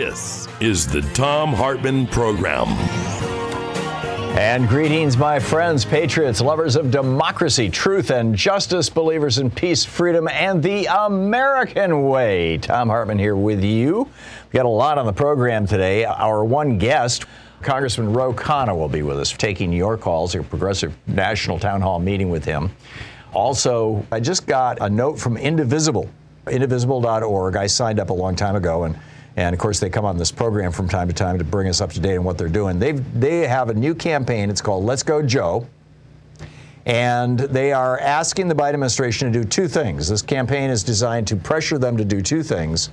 This is the Thom Hartmann Program. And greetings, my friends, patriots, lovers of democracy, truth, and justice, believers in peace, freedom, and the American way. Thom Hartmann here with you. We got a lot on the program today. Our one guest, Congressman Ro Khanna, will be with us, taking your calls, a progressive national town hall meeting with him. Also, I just got a note from Indivisible, indivisible.org. I signed up a long time ago and and of course, they come on this program from time to time to bring us up to date on what they're doing. They they have a new campaign. It's called Let's Go Joe. And they are asking the Biden administration to do two things. This campaign is designed to pressure them to do two things.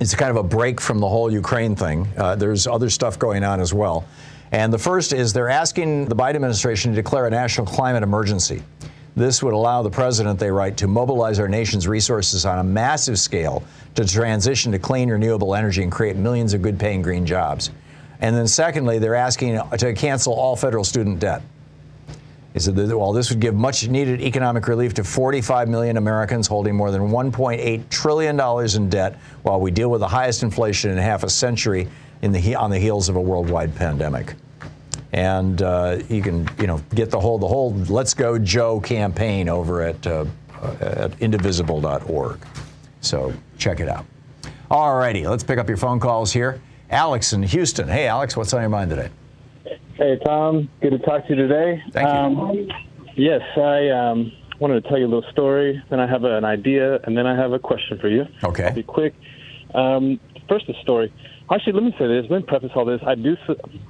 It's kind of a break from the whole Ukraine thing. Uh, there's other stuff going on as well. And the first is they're asking the Biden administration to declare a national climate emergency. This would allow the president, they write, to mobilize our nation's resources on a massive scale to transition to clean, renewable energy and create millions of good paying green jobs. And then, secondly, they're asking to cancel all federal student debt. He said, that, well, this would give much needed economic relief to 45 million Americans holding more than $1.8 trillion in debt while we deal with the highest inflation in half a century the, on the heels of a worldwide pandemic and uh, you can you know get the whole the whole Let's Go Joe campaign over at, uh, at indivisible.org. So check it out. All righty, let's pick up your phone calls here. Alex in Houston. Hey, Alex, what's on your mind today? Hey, Thom. Good to talk to you today. Thank you. Um, yes, I um, wanted to tell you a little story. Then I have an idea, and then I have a question for you. Okay. I'll be quick. Um, first, the story. Actually, let me say this. Let me preface all this. I do.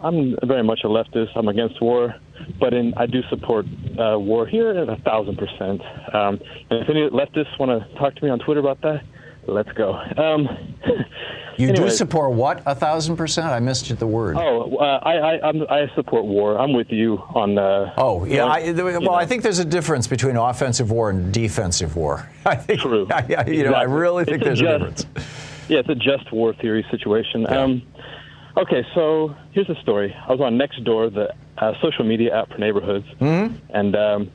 I'm very much a leftist. I'm against war, but in, I do support uh, war here at a thousand percent. Um, and if any leftists want to talk to me on Twitter about that, let's go. Um, you anyways, do support what? A thousand percent? I missed the word. Oh, uh, I, I, I'm, i support war. I'm with you on. Uh, oh, yeah. I, well, know. I think there's a difference between offensive war and defensive war. I think, True. I, you exactly. know, I really think it's there's a, a difference. Yeah, it's a just war theory situation. Yeah. Um, okay, so here's the story. I was on Nextdoor, the uh, social media app for neighborhoods, mm-hmm. and um,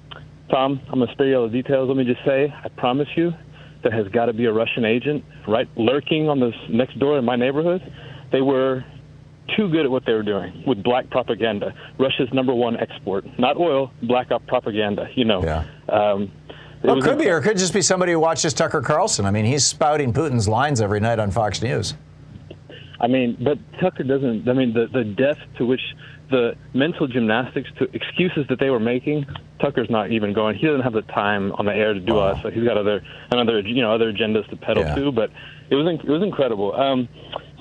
Thom, I'm gonna spare you all the details. Let me just say, I promise you, there has got to be a Russian agent right lurking on this next door in my neighborhood. They were too good at what they were doing with black propaganda. Russia's number one export, not oil, black propaganda. You know. Yeah. Um, it could be, or it could just be somebody who watches Tucker Carlson. I mean, he's spouting Putin's lines every night on Fox News. I mean, but Tucker doesn't. I mean, the the depth to which the mental gymnastics to excuses that they were making, Tucker's not even going. He doesn't have the time on the air to do oh. us. So he's got other another you know other agendas to peddle yeah. to. But it was it was incredible. Um,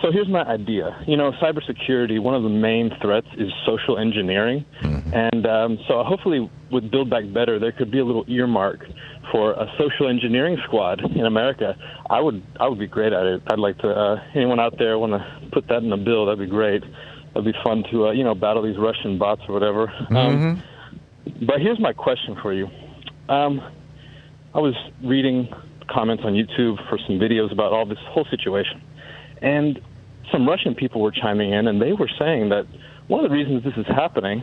so here's my idea. You know, cybersecurity. One of the main threats is social engineering, mm-hmm. and um, so hopefully with Build Back Better, there could be a little earmark for a social engineering squad in America. I would I would be great at it. I'd like to. Uh, anyone out there want to put that in a bill? That'd be great. That'd be fun to uh, you know battle these Russian bots or whatever. Mm-hmm. Um, but here's my question for you. Um, I was reading comments on YouTube for some videos about all this whole situation, and some Russian people were chiming in, and they were saying that one of the reasons this is happening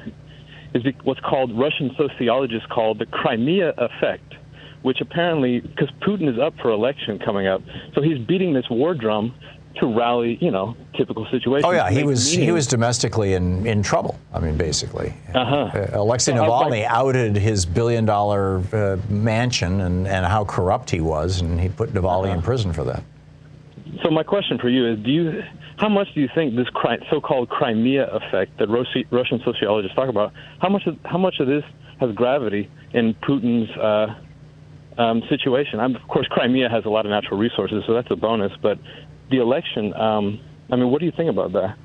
is what's called Russian sociologists called the Crimea effect which apparently, because Putin is up for election coming up, so he's beating this war drum to rally, you know, typical situation. Oh yeah, he was meetings. he was domestically in, in trouble. I mean, basically. Uh-huh. Uh, Alexei Navalny outed his billion dollar uh, mansion and, and how corrupt he was, and he put Navalny uh-huh. in prison for that. So my question for you is: Do you how much do you think this so-called Crimea effect that Russian sociologists talk about? How much of, how much of this has gravity in Putin's uh, um, situation? I'm, of course, Crimea has a lot of natural resources, so that's a bonus. But the election, um, I mean, what do you think about that?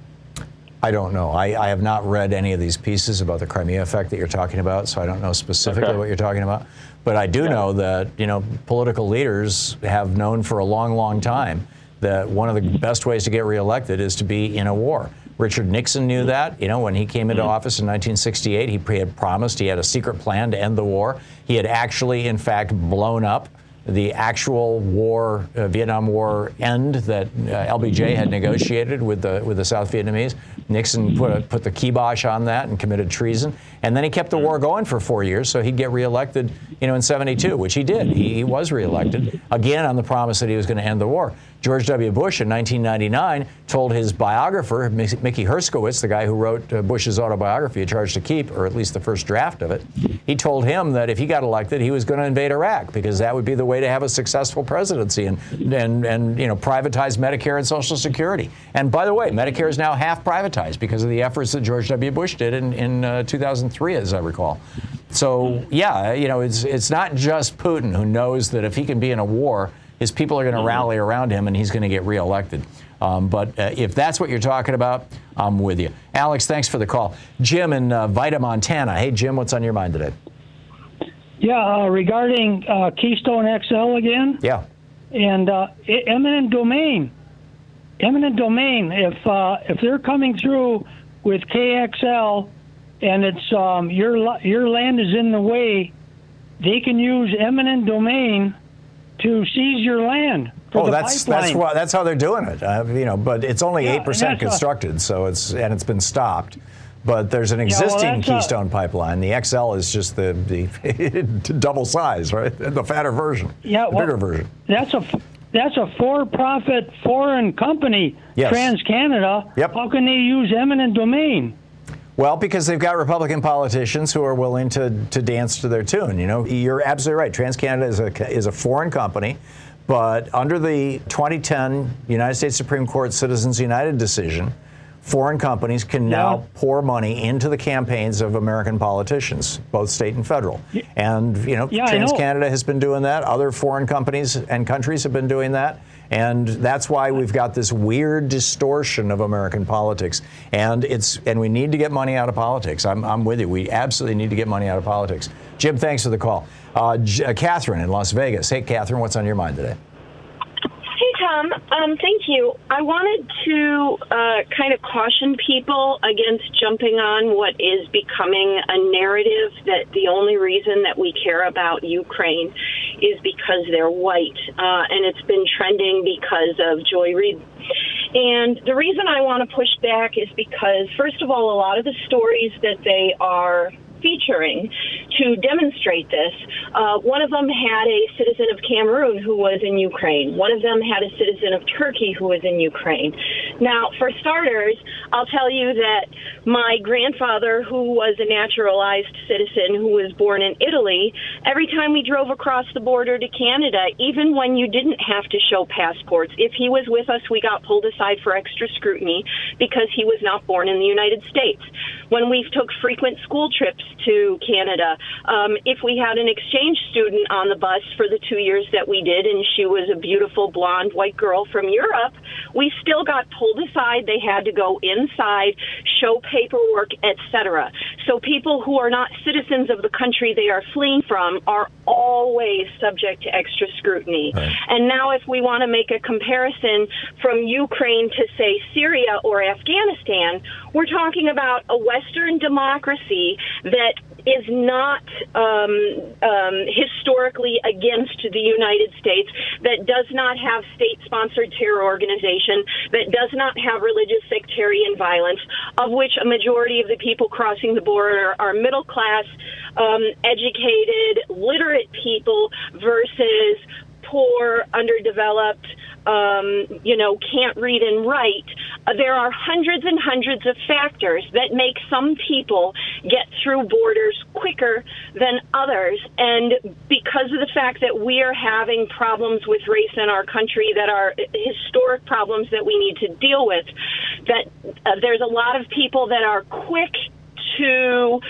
I don't know. I, I, have not read any of these pieces about the Crimea effect that you're talking about, so I don't know specifically okay. what you're talking about. But I do yeah. know that you know political leaders have known for a long, long time that one of the best ways to get reelected is to be in a war. Richard Nixon knew that. You know, when he came into mm-hmm. office in 1968, he had promised he had a secret plan to end the war. He had actually, in fact, blown up the actual war, uh, Vietnam War end that uh, LBJ had negotiated with the with the South Vietnamese. Nixon put a, put the kibosh on that and committed treason. And then he kept the war going for four years, so he'd get reelected, you know, in '72, which he did. He, he was reelected again on the promise that he was going to end the war. George W. Bush in 1999 told his biographer, Mickey Herskowitz, the guy who wrote uh, Bush's autobiography, A Charge to Keep, or at least the first draft of it, he told him that if he got elected, he was going to invade Iraq because that would be the way to have a successful presidency and, and, and you know, privatize Medicare and Social Security. And by the way, Medicare is now half privatized because of the efforts that George W. Bush did in, in uh, 2003, as I recall. So, yeah, you know, it's, it's not just Putin who knows that if he can be in a war, his people are going to mm-hmm. rally around him and he's going to get reelected. Um, but uh, if that's what you're talking about, I'm with you. Alex, thanks for the call. Jim in uh, Vida, Montana. Hey, Jim, what's on your mind today? Yeah, uh, regarding uh, Keystone XL again. Yeah. And uh, eminent domain. Eminent domain. If uh, if they're coming through with KXL, and it's um, your your land is in the way, they can use eminent domain to seize your land. oh, that's pipeline. that's why that's how they're doing it. Uh, you know, but it's only eight yeah, percent constructed, a, so it's and it's been stopped. But there's an existing yeah, well, Keystone a, pipeline. The XL is just the the double size, right? The fatter version. Yeah, the well, bigger version. That's a that's a for-profit foreign company, yes. TransCanada. Yep. How can they use eminent domain? Well, because they've got Republican politicians who are willing to, to dance to their tune. You know, you're absolutely right. TransCanada is a, is a foreign company, but under the 2010 United States Supreme Court Citizens United decision, foreign companies can now yeah. pour money into the campaigns of American politicians, both state and federal. And, you know, yeah, TransCanada has been doing that. Other foreign companies and countries have been doing that. And that's why we've got this weird distortion of American politics. And it's and we need to get money out of politics. I'm, I'm with you. We absolutely need to get money out of politics. Jim, thanks for the call. Uh, J- uh, Catherine in Las Vegas. Hey, Catherine, what's on your mind today? Hey, Thom. Um, thank you. I wanted to uh, kind of caution people against jumping on what is becoming a narrative that the only reason that we care about Ukraine is because they're white. Uh, and it's been trending because of Joy Reid. And the reason I want to push back is because, first of all, a lot of the stories that they are featuring to demonstrate this. Uh, one of them had a citizen of Cameroon who was in Ukraine. One of them had a citizen of Turkey who was in Ukraine. Now, for starters, I'll tell you that my grandfather, who was a naturalized citizen who was born in Italy, every time we drove across the border to Canada, even when you didn't have to show passports, if he was with us, we got pulled aside for extra scrutiny because he was not born in the United States. When we took frequent school trips to Canada. Um, if we had an exchange student on the bus for the two years that we did, and she was a beautiful blonde white girl from Europe, we still got pulled aside. They had to go inside, show paperwork, etc. So people who are not citizens of the country they are fleeing from are always subject to extra scrutiny. Right. And now, if we want to make a comparison from Ukraine to, say, Syria or Afghanistan, we're talking about a Western democracy that is not um, um, historically against the United States, that does not have state sponsored terror organization, that does not have religious sectarian violence, of which a majority of the people crossing the border are middle class, um, educated, literate people versus poor, underdeveloped, um, you know, can't read and write. Uh, there are hundreds and hundreds of factors that make some people get through borders quicker than others. And because of the fact that we are having problems with race in our country that are historic problems that we need to deal with, that uh, there's a lot of people that are quick to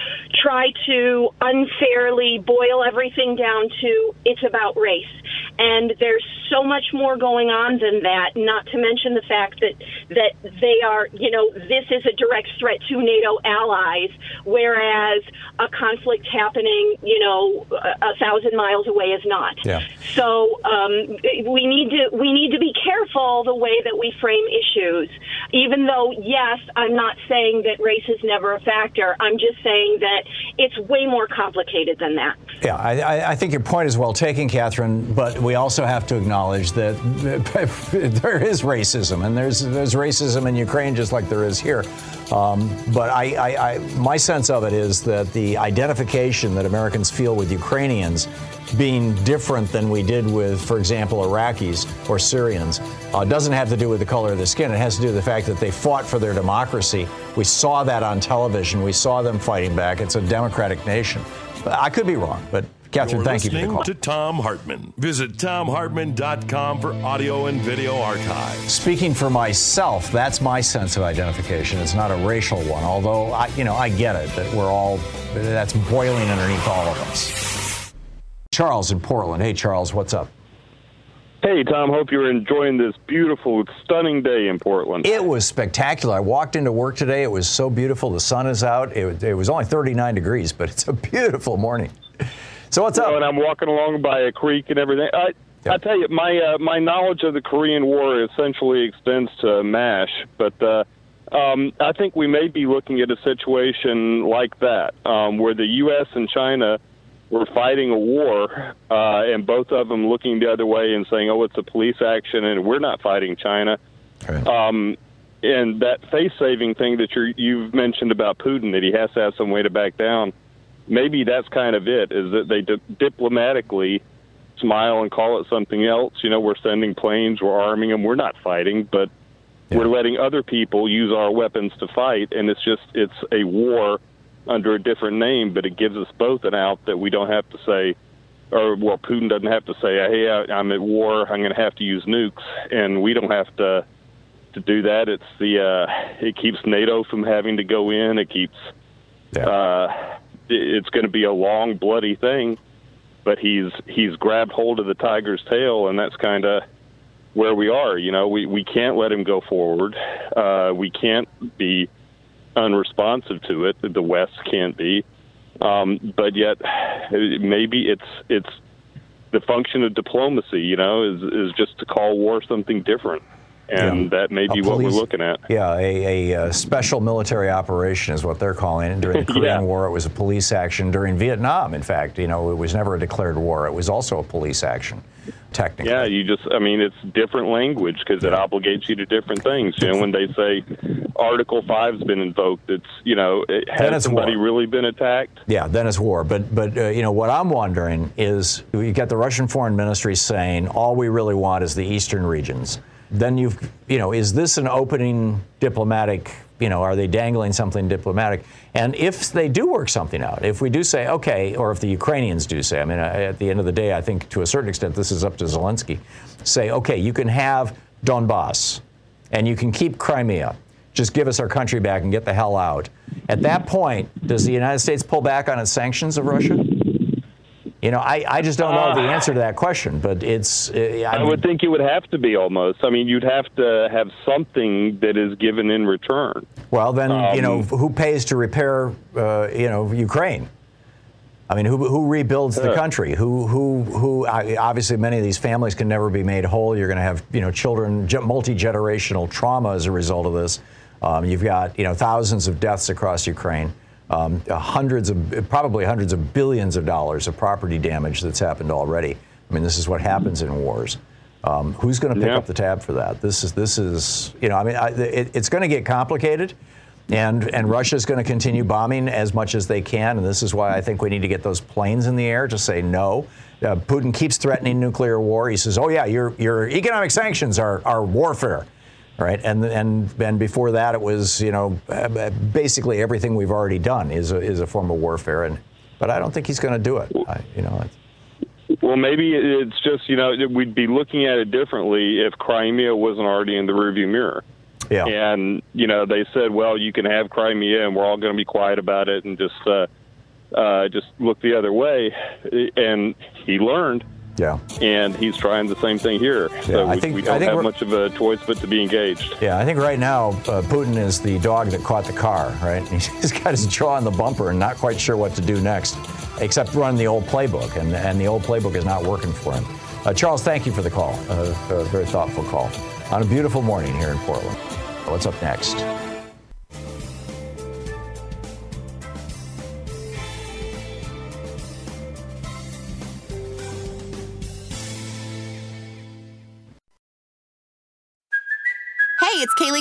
try to unfairly boil everything down to it's about race. And there's so much more going on than that, not to mention the fact that, that they are, you know, this is a direct threat to NATO allies, whereas a conflict happening, you know, a, a thousand miles away is not. Yeah. So um, we need to we need to be careful the way that we frame issues. Even though, yes, I'm not saying that race is never a factor. I'm just saying that it's way more complicated than that. Yeah, I, I think your point is well taken, Catherine. But we also have to acknowledge that there is racism, and there's there's racism in Ukraine just like there is here. Um, but I, I, I, my sense of it is that the identification that Americans feel with Ukrainians being different than we did with, for example, Iraqis or Syrians, uh, doesn't have to do with the color of the skin. It has to do with the fact that they fought for their democracy. We saw that on television. We saw them fighting back. It's a democratic nation. I could be wrong, but Catherine, You're thank you for the call. to Thom Hartmann. Visit thomhartmann.com for audio and video archives. Speaking for myself, that's my sense of identification. It's not a racial one, although I, you know, I get it that we're all that's boiling underneath all of us. Charles in Portland. Hey, Charles, what's up? Hey, Thom. Hope you're enjoying this beautiful, stunning day in Portland. It was spectacular. I walked into work today. It was so beautiful. The sun is out. It, it was only 39 degrees, but it's a beautiful morning. So what's up? and I'm walking along by a creek and everything. I, Yeah. I tell you, my uh, my knowledge of the Korean War essentially extends to MASH, but uh, um, I think we may be looking at a situation like that, um, where the U.S. and China were fighting a war, uh, and both of them looking the other way and saying, "Oh, it's a police action, and we're not fighting China." Right. Um, and that face-saving thing that you're, you've mentioned about Putin, that he has to have some way to back down. Maybe that's kind of it. Is that they di- diplomatically smile and call it something else? You know, we're sending planes, we're arming them, we're not fighting, but we're letting other people use our weapons to fight, and it's just it's a war under a different name, but it gives us both an out that we don't have to say, or well, Putin doesn't have to say, "Hey, I- I'm at war. I'm going to have to use nukes," and we don't have to to do that. It's the uh, it keeps NATO from having to go in. It keeps Yeah. uh, it's going to be a long, bloody thing. But he's he's grabbed hold of the tiger's tail, and that's kind of where we are. You know, we we can't let him go forward. Uh, we can't be unresponsive to it. The West can't be. Um, but yet, maybe it's it's the function of diplomacy. You know, is is just to call war something different, and Yeah. that may be A what we're looking at. Yeah, a, a, uh special military operation is what they're calling it. During the Korean Yeah. War, it was a police action. During Vietnam, in fact, you know, it was never a declared war. It was also a police action, technically. Yeah, you just, I mean, it's different language because it obligates you to different things. You know, when they say Article 5's been invoked, it's, you know, it, has somebody war. really been attacked? Yeah, then it's war. But but uh, you know what I'm wondering is you got the Russian foreign ministry saying all we really want is the eastern regions. Then you've you know is this an opening diplomatic? You know, are they dangling something diplomatic? And if they do work something out, if we do say okay, or if the Ukrainians do say, I mean, at the end of the day, I think to a certain extent this is up to Zelensky. Say okay, you can have Donbass, and you can keep Crimea. Just give us our country back and get the hell out. At that point, does the United States pull back on its sanctions of Russia? You know, I, I just don't know the answer to that question, but it's. Uh, I would think it would have to be almost. I mean, you'd have to have something that is given in return. Well, then, you know, Um, who pays to repair, uh, you know, Ukraine? I mean, who, who rebuilds the country? Who, who, who? Obviously, many of these families can never be made whole. You're going to have, you know, children, ge- multi-generational trauma as a result of this. Um, you've got, you know, thousands of deaths across Ukraine, um, uh, hundreds of, probably hundreds of billions of dollars of property damage that's happened already. I mean, this is what happens in wars. Um, who's going to pick Yeah. up the tab for that? This is, this is, you know, I mean, I, it, it's going to get complicated. And, and Russia's going to continue bombing as much as they can. And this is why I think we need to get those planes in the air to say no. Uh, Putin keeps threatening nuclear war. He says, "Oh yeah, your your economic sanctions are are warfare." Right, and and and before that, it was you know basically everything we've already done is a, is a form of warfare, and but I don't think he's going to do it. I, you know, well, maybe it's just you know we'd be looking at it differently if Crimea wasn't already in the rearview mirror. Yeah. And you know they said, well, you can have Crimea, and we're all going to be quiet about it, and just uh, uh, just look the other way. And he learned. Yeah. And he's trying the same thing here. Yeah, so I we, think- we I don't think have much of a choice but to be engaged. Yeah, I think right now uh, Putin is the dog that caught the car, right? He's got his jaw on the bumper and not quite sure what to do next, except run the old playbook, and, and the old playbook is not working for him. Uh, Charles, thank you for the call, uh, a very thoughtful call. On a beautiful morning here in Portland. What's up next?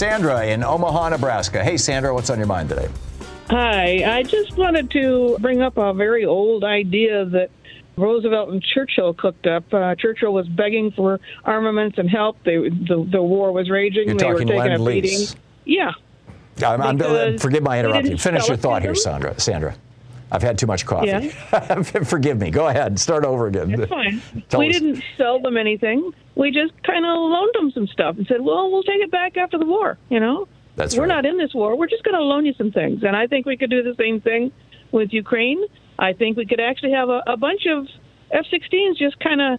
Sandra in Omaha, Nebraska. Hey, Sandra, what's on your mind today? Hi, I just wanted to bring up a very old idea that Roosevelt and Churchill cooked up. Uh, Churchill was begging for armaments and help. They, the, the war was raging. You're they were taking a beating. Yeah. I'm, I'm- Because forgive my interrupting. Finish your thought here. Sandra. Sandra, I've had too much coffee. Yeah. forgive me. Go ahead. Start over again. It's fine. Tell we us. didn't sell them anything. We just kind of loaned them some stuff and said, well, we'll take it back after the war, you know? That's We're right. not in this war. We're just going to loan you some things. And I think we could do the same thing with Ukraine. I think we could actually have a, a bunch of F 16s just kind of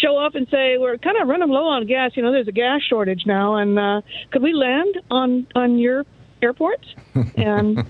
show up and say, we're kind of running low on gas. You know, there's a gas shortage now. And uh, could we land on, on your airports? And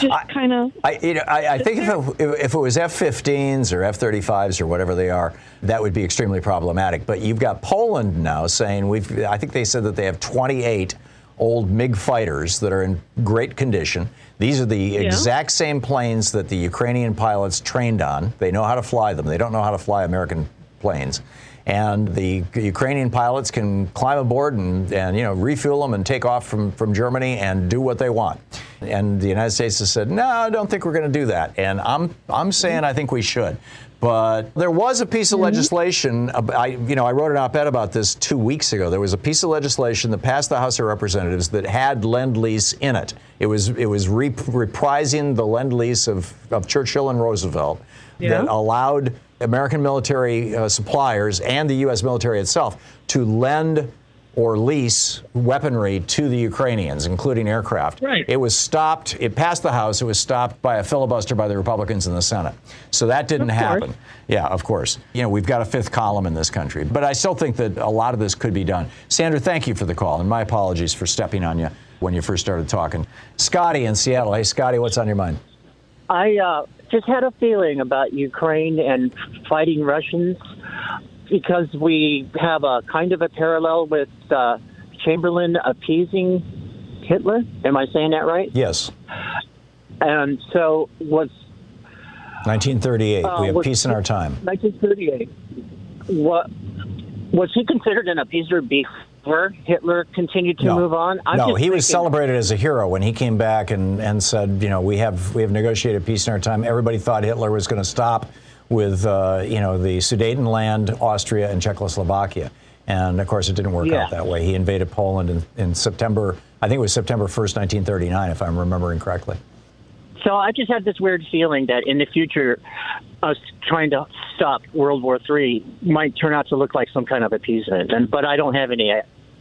just kind of. I, you know, I, I think if it, if it was F-15s or F-35s or whatever they are, that would be extremely problematic. But you've got Poland now saying we've. I think they said that they have 28 old MiG fighters that are in great condition. These are the exact same planes that the Ukrainian pilots trained on. They know how to fly them. They don't know how to fly American planes. And the Ukrainian pilots can climb aboard and, and you know refuel them and take off from, from Germany and do what they want. And the United States has said, no, I don't think we're going to do that. And I'm I'm saying I think we should. But there was a piece of mm-hmm. legislation. I, you know, I wrote an op-ed about this two weeks ago. There was a piece of legislation that passed the House of Representatives that had lend lease in it. It was it was re- reprising the lend lease of, of Churchill and Roosevelt that allowed American military uh, suppliers and the U.S. military itself to lend or lease weaponry to the Ukrainians, including aircraft. Right. It was stopped. It passed the House. It was stopped by a filibuster by the Republicans in the Senate. So that didn't happen. Yeah, of course. You know, we've got a fifth column in this country, but I still think that a lot of this could be done. Sandra, thank you for the call, and my apologies for stepping on you when you first started talking. Scotty in Seattle. Hey, Scotty, what's on your mind? I uh, just had a feeling about Ukraine and fighting Russians because we have a kind of a parallel with uh, Chamberlain appeasing Hitler. Am I saying that right? Yes. And so was 1938. Uh, we have was- peace in our time. 1938. What was he considered an appeaser before Hitler continued to no. move on? I'm no, he was celebrated as a hero when he came back and, and said, you know, we have we have negotiated peace in our time. Everybody thought Hitler was going to stop with uh, you know the Sudetenland, Austria, and Czechoslovakia. And of course, it didn't work Yeah. out that way. He invaded Poland in, in September. I think it was September 1st, 1939, if I'm remembering correctly. So I just have this weird feeling that in the future, us trying to stop World War III might turn out to look like some kind of appeasement. And but I don't have any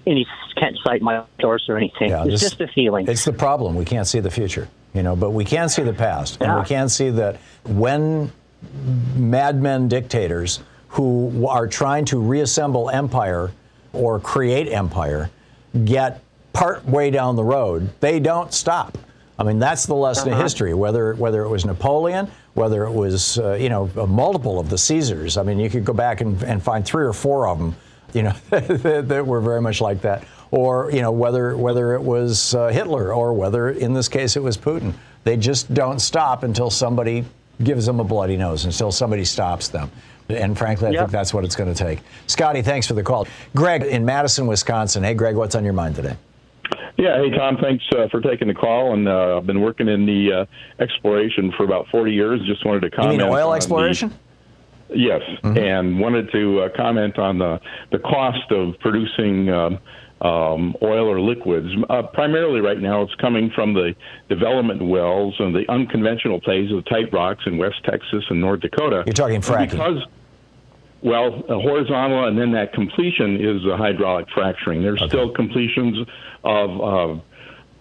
any can't cite my source or anything. Yeah, it's this- just a feeling. It's the problem. We can't see the future, you know, but we can see the past. And we can see that when madmen dictators who are trying to reassemble empire or create empire get part way down the road, they don't stop. I mean, that's the lesson of Uh-huh. history. Whether whether it was Napoleon, whether it was uh, you know a multiple of the Caesars. I mean, you could go back and, and find three or four of them, you know, that, that were very much like that. Or you know whether whether it was uh, Hitler or whether in this case it was Putin. They just don't stop until somebody gives them a bloody nose, until somebody stops them. And frankly, I Yep. think that's what it's going to take. Scotty, thanks for the call. Greg in Madison, Wisconsin. Hey, Greg, what's on your mind today? Yeah, hey Thom, thanks uh, for taking the call. And uh, I've been working in the uh, exploration for about 40 years. Just wanted to You comment. mean oil on the- exploration? Yes, and wanted to uh, comment on the the cost of producing um, um, oil or liquids. Uh, primarily, right now, it's coming from the development wells and the unconventional plays of tight rocks in West Texas and North Dakota. You're talking And fracking. Because well, horizontal and then that completion is a hydraulic fracturing. There's still completions of of,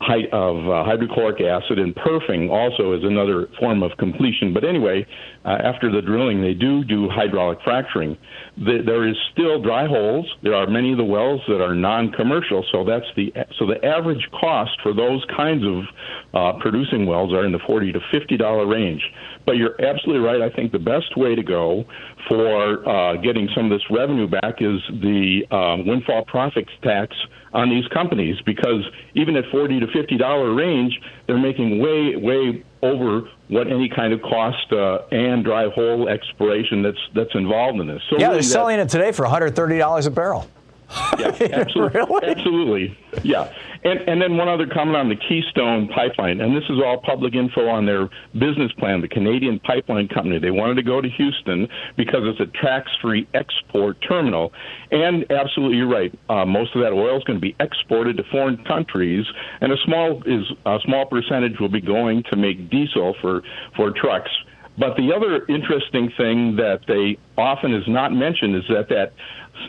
of uh, hydrochloric acid and perfing also is another form of completion. But anyway, uh, after the drilling, they do do hydraulic fracturing. The, there is still dry holes. There are many of the wells that are non-commercial, so that's the so the average cost for those kinds of uh, producing wells are in the forty to fifty dollar range. But you're absolutely right. I think the best way to go for uh, getting some of this revenue back is the um, windfall profits tax on these companies because even at 40 to 50 dollar range, they're making way, way over what any kind of cost uh, and dry hole exploration that's that's involved in this. So yeah, really they're selling it today for $130 a barrel. yeah, absolutely. Absolutely. Yeah. And and then one other comment on the Keystone pipeline, and this is all public info on their business plan, the Canadian Pipeline Company. They wanted to go to Houston because it's a tax-free export terminal. And absolutely, you're right. Uh, most of that oil is going to be exported to foreign countries, and a small is a small percentage will be going to make diesel for for trucks. But the other interesting thing that they often is not mentioned is that that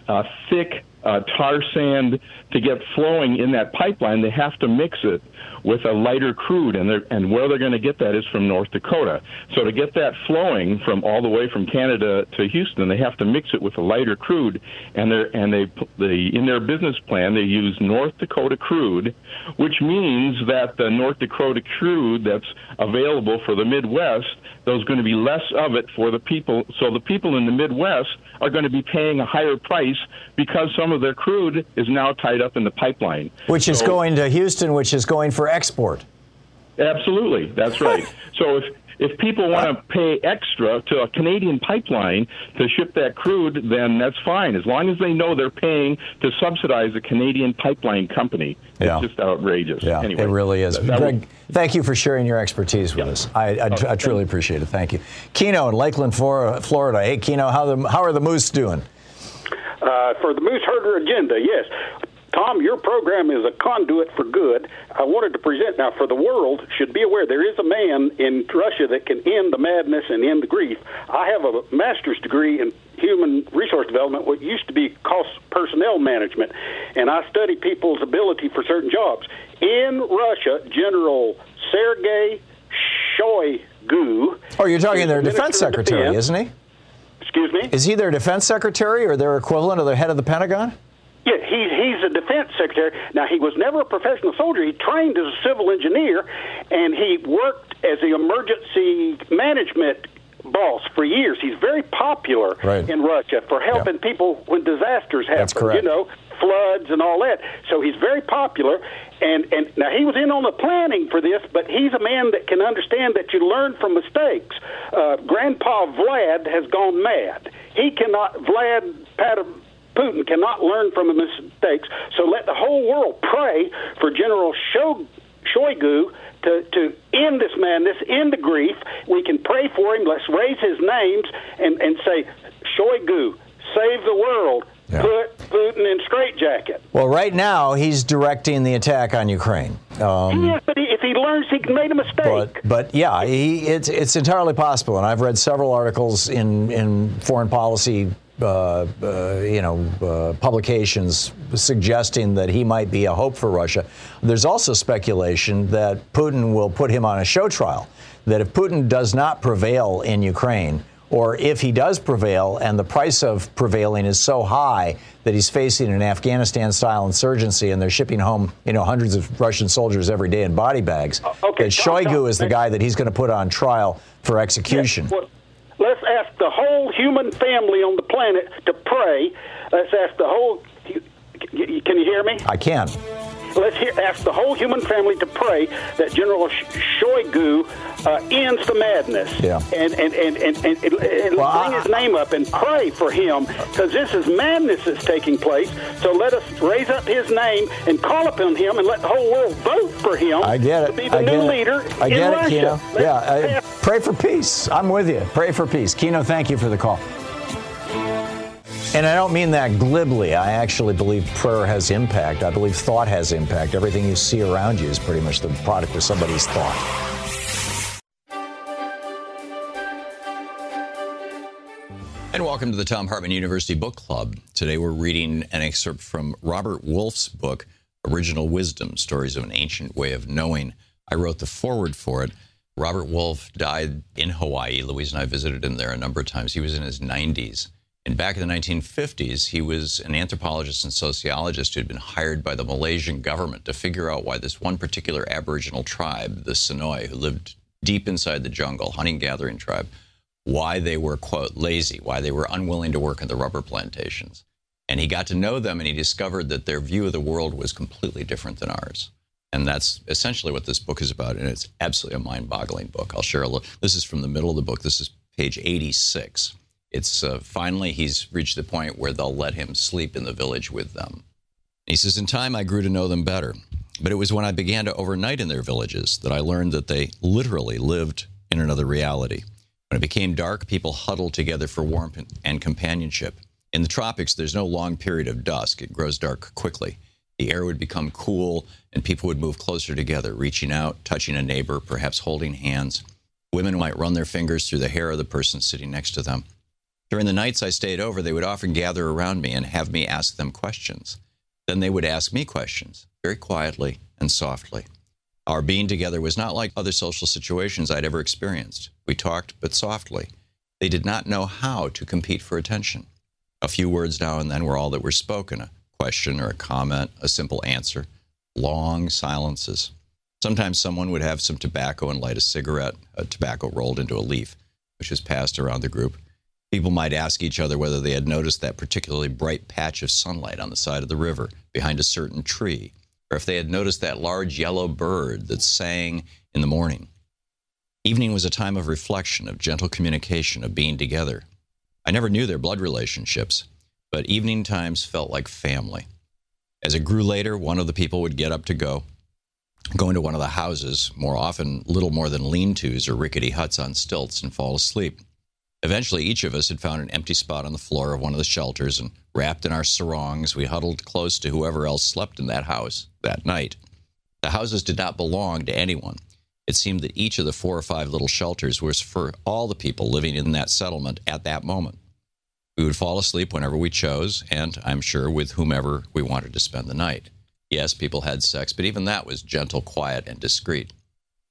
uh, thick uh, tar sand to get flowing in that pipeline, they have to mix it with a lighter crude, and they're, and where they're going to get that is from North Dakota. So to get that flowing from all the way from Canada to Houston, they have to mix it with a lighter crude, and they and they they in their business plan they use North Dakota crude, which means that the North Dakota crude that's available for the Midwest, there's going to be less of it for the people. So the people in the Midwest are going to be paying a higher price because some of their crude is now tied up in the pipeline. Which is So- going to Houston, which is going for export. Absolutely, that's right. so if if people want to pay extra to a Canadian pipeline to ship that crude, then that's fine, as long as they know they're paying to subsidize a Canadian pipeline company. Yeah. It's just outrageous. Yeah, anyway, it really is. that- that Greg, thank you for sharing your expertise with us. I, I, I truly appreciate it. Thank you. Keno in Lakeland, Florida. Hey, Keno, how, the, how are the Moose doing? uh, for the Moose Herder agenda. Yes. Thom, your program is a conduit for good. I wanted to present now for the world should be aware there is a man in Russia that can end the madness and end the grief. I have a master's degree in human resource development, what used to be cost personnel management, and I study people's ability for certain jobs. In Russia, General Sergei Shoigu. Oh, you're talking their defense secretary, Defense. isn't he? Excuse me? Is he their defense secretary or their equivalent of the head of the Pentagon? Yeah, he's he's a defense secretary. Now he was never a professional soldier. He trained as a civil engineer, and he worked as the emergency management boss for years. He's very popular Right. in Russia for helping people when disasters happen. You know, floods and all that. So he's very popular. And and now he was in on the planning for this, but he's a man that can understand that you learn from mistakes. Uh, Grandpa Vlad has gone mad. He cannot. Vlad Pat, Putin cannot learn from the mistakes. So let the whole world pray for General Shog, Shoigu to, to end this madness, end the grief. We can pray for him. Let's raise his names and, and say, Shoigu, save the world. Yeah. Put Putin in straitjacket. Well, right now he's directing the attack on Ukraine. Um, yes, but he, if he learns he made a mistake. But, but yeah, he, it's it's entirely possible, and I've read several articles in in foreign policy, uh, uh, you know, uh, publications suggesting that he might be a hope for Russia. There's also speculation that Putin will put him on a show trial. That if Putin does not prevail in Ukraine, or if he does prevail and the price of prevailing is so high that he's facing an Afghanistan-style insurgency and they're shipping home, you know, hundreds of Russian soldiers every day in body bags, okay, that Shoigu is the guy that he's going to put on trial for execution. Yes, well, let's ask the whole human family on the planet to pray. Let's ask the whole. Can you hear me? I can. Let's hear, ask the whole human family to pray that General Shoigu uh, ends the madness. Yeah. And and and and, and, and, Well, bring his name up and pray for him because this is madness that's taking place. So let us raise up his name and call upon him and let the whole world vote for him. I get To it. be the I new get it. leader I in get it, Russia. Kino. Let's Yeah. I, pray for peace. I'm with you. Pray for peace. Kino, thank you for the call. And I don't mean that glibly. I actually believe prayer has impact. I believe thought has impact. Everything you see around you is pretty much the product of somebody's thought. And welcome to the Thom Hartmann University Book Club. Today we're reading an excerpt from Robert Wolff's book, Original Wisdom Stories of an Ancient Way of Knowing. I wrote the foreword for it. Robert Wolfe died in Hawaii. Louise and I visited him there a number of times. He was in his 90s. And back in the 1950s, he was an anthropologist and sociologist who had been hired by the Malaysian government to figure out why this one particular Aboriginal tribe, the Sonoy, who lived deep inside the jungle, hunting gathering tribe, why they were, quote, lazy, why they were unwilling to work in the rubber plantations. And he got to know them and he discovered that their view of the world was completely different than ours. And that's essentially what this book is about. And it's absolutely a mind boggling book. I'll share a little. This is from the middle of the book. This is page 86. It's uh, finally he's reached the point where they'll let him sleep in the village with them. He says, In time, I grew to know them better. But it was when I began to overnight in their villages that I learned that they literally lived in another reality. When it became dark, people huddled together for warmth and companionship. In the tropics, there's no long period of dusk. It grows dark quickly. The air would become cool, and people would move closer together, reaching out, touching a neighbor, perhaps holding hands. Women might run their fingers through the hair of the person sitting next to them. During the nights I stayed over, they would often gather around me and have me ask them questions. Then they would ask me questions, very quietly and softly. Our being together was not like other social situations I'd ever experienced. We talked, but softly. They did not know how to compete for attention. A few words now and then were all that were spoken a question or a comment, a simple answer, long silences. Sometimes someone would have some tobacco and light a cigarette, a tobacco rolled into a leaf, which was passed around the group. People might ask each other whether they had noticed that particularly bright patch of sunlight on the side of the river behind a certain tree, or if they had noticed that large yellow bird that sang in the morning. Evening was a time of reflection, of gentle communication, of being together. I never knew their blood relationships, but evening times felt like family. As it grew later, one of the people would get up to go, go into one of the houses, more often little more than lean tos or rickety huts on stilts, and fall asleep. Eventually, each of us had found an empty spot on the floor of one of the shelters, and wrapped in our sarongs, we huddled close to whoever else slept in that house that night. The houses did not belong to anyone. It seemed that each of the four or five little shelters was for all the people living in that settlement at that moment. We would fall asleep whenever we chose, and I'm sure with whomever we wanted to spend the night. Yes, people had sex, but even that was gentle, quiet, and discreet.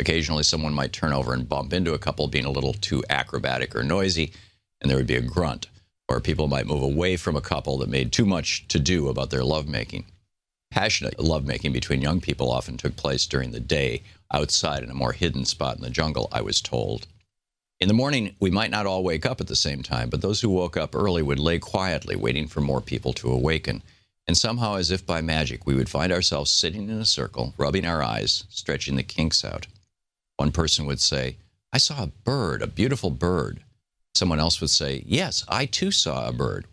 Occasionally, someone might turn over and bump into a couple being a little too acrobatic or noisy, and there would be a grunt. Or people might move away from a couple that made too much to do about their lovemaking. Passionate lovemaking between young people often took place during the day, outside in a more hidden spot in the jungle, I was told. In the morning, we might not all wake up at the same time, but those who woke up early would lay quietly, waiting for more people to awaken. And somehow, as if by magic, we would find ourselves sitting in a circle, rubbing our eyes, stretching the kinks out. One person would say, I saw a bird, a beautiful bird. Someone else would say, Yes, I too saw a bird.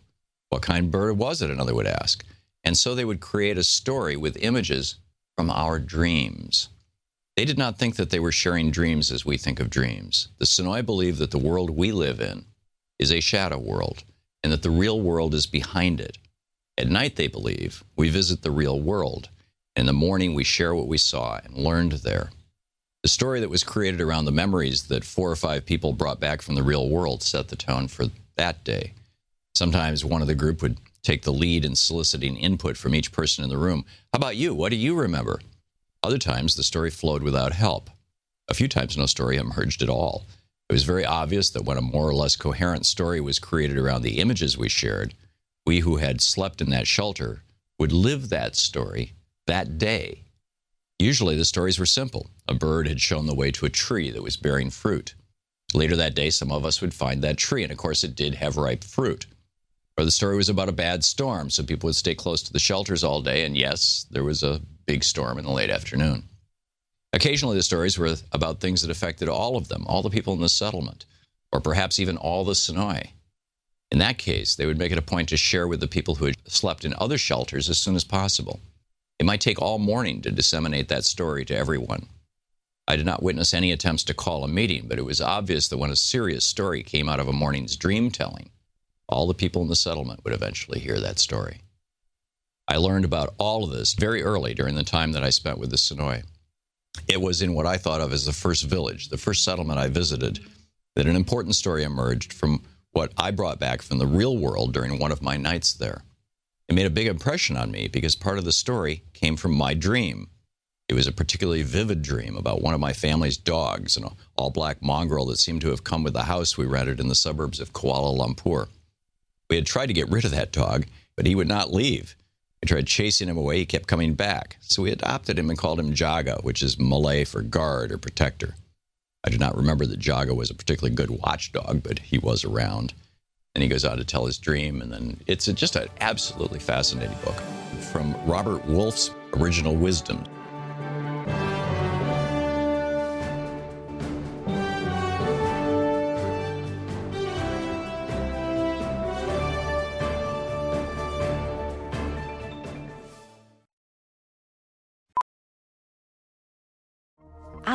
What kind of bird was it? Another would ask. And so they would create a story with images from our dreams. They did not think that they were sharing dreams as we think of dreams. The Sonoy believe that the world we live in is a shadow world and that the real world is behind it. At night, they believe, we visit the real world. In the morning, we share what we saw and learned there. The story that was created around the memories that four or five people brought back from the real world set the tone for that day. Sometimes one of the group would take the lead in soliciting input from each person in the room. How about you? What do you remember? Other times, the story flowed without help. A few times, no story emerged at all. It was very obvious that when a more or less coherent story was created around the images we shared, we who had slept in that shelter would live that story that day. Usually, the stories were simple. A bird had shown the way to a tree that was bearing fruit. Later that day, some of us would find that tree, and of course, it did have ripe fruit. Or the story was about a bad storm, so people would stay close to the shelters all day, and yes, there was a big storm in the late afternoon. Occasionally, the stories were about things that affected all of them, all the people in the settlement, or perhaps even all the Sonoy. In that case, they would make it a point to share with the people who had slept in other shelters as soon as possible. It might take all morning to disseminate that story to everyone. I did not witness any attempts to call a meeting, but it was obvious that when a serious story came out of a morning's dream telling, all the people in the settlement would eventually hear that story. I learned about all of this very early during the time that I spent with the Sonoy. It was in what I thought of as the first village, the first settlement I visited, that an important story emerged from what I brought back from the real world during one of my nights there. It made a big impression on me because part of the story came from my dream. It was a particularly vivid dream about one of my family's dogs, an all black mongrel that seemed to have come with the house we rented in the suburbs of Kuala Lumpur. We had tried to get rid of that dog, but he would not leave. We tried chasing him away, he kept coming back. So we adopted him and called him Jaga, which is Malay for guard or protector. I do not remember that Jaga was a particularly good watchdog, but he was around. And he goes on to tell his dream, and then it's just an absolutely fascinating book from Robert Wolff's Original Wisdom.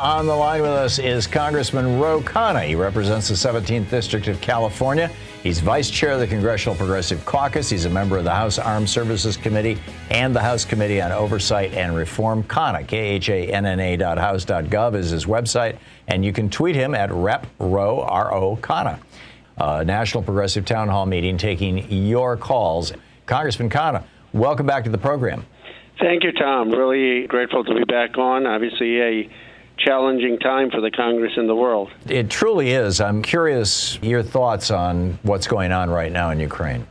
On the line with us is Congressman Ro Khanna. He represents the 17th District of California. He's vice chair of the Congressional Progressive Caucus. He's a member of the House Armed Services Committee and the House Committee on Oversight and Reform. Khanna, K-H-A-N-N-A dot house dot gov is his website, and you can tweet him at Rep Ro, R-O, Khanna. Uh, National Progressive Town Hall meeting taking your calls. Congressman Khanna, welcome back to the program. Thank you, Thom. Really grateful to be back on. Obviously, a challenging time for the Congress and the world. It truly is. I'm curious your thoughts on what's going on right now in Ukraine.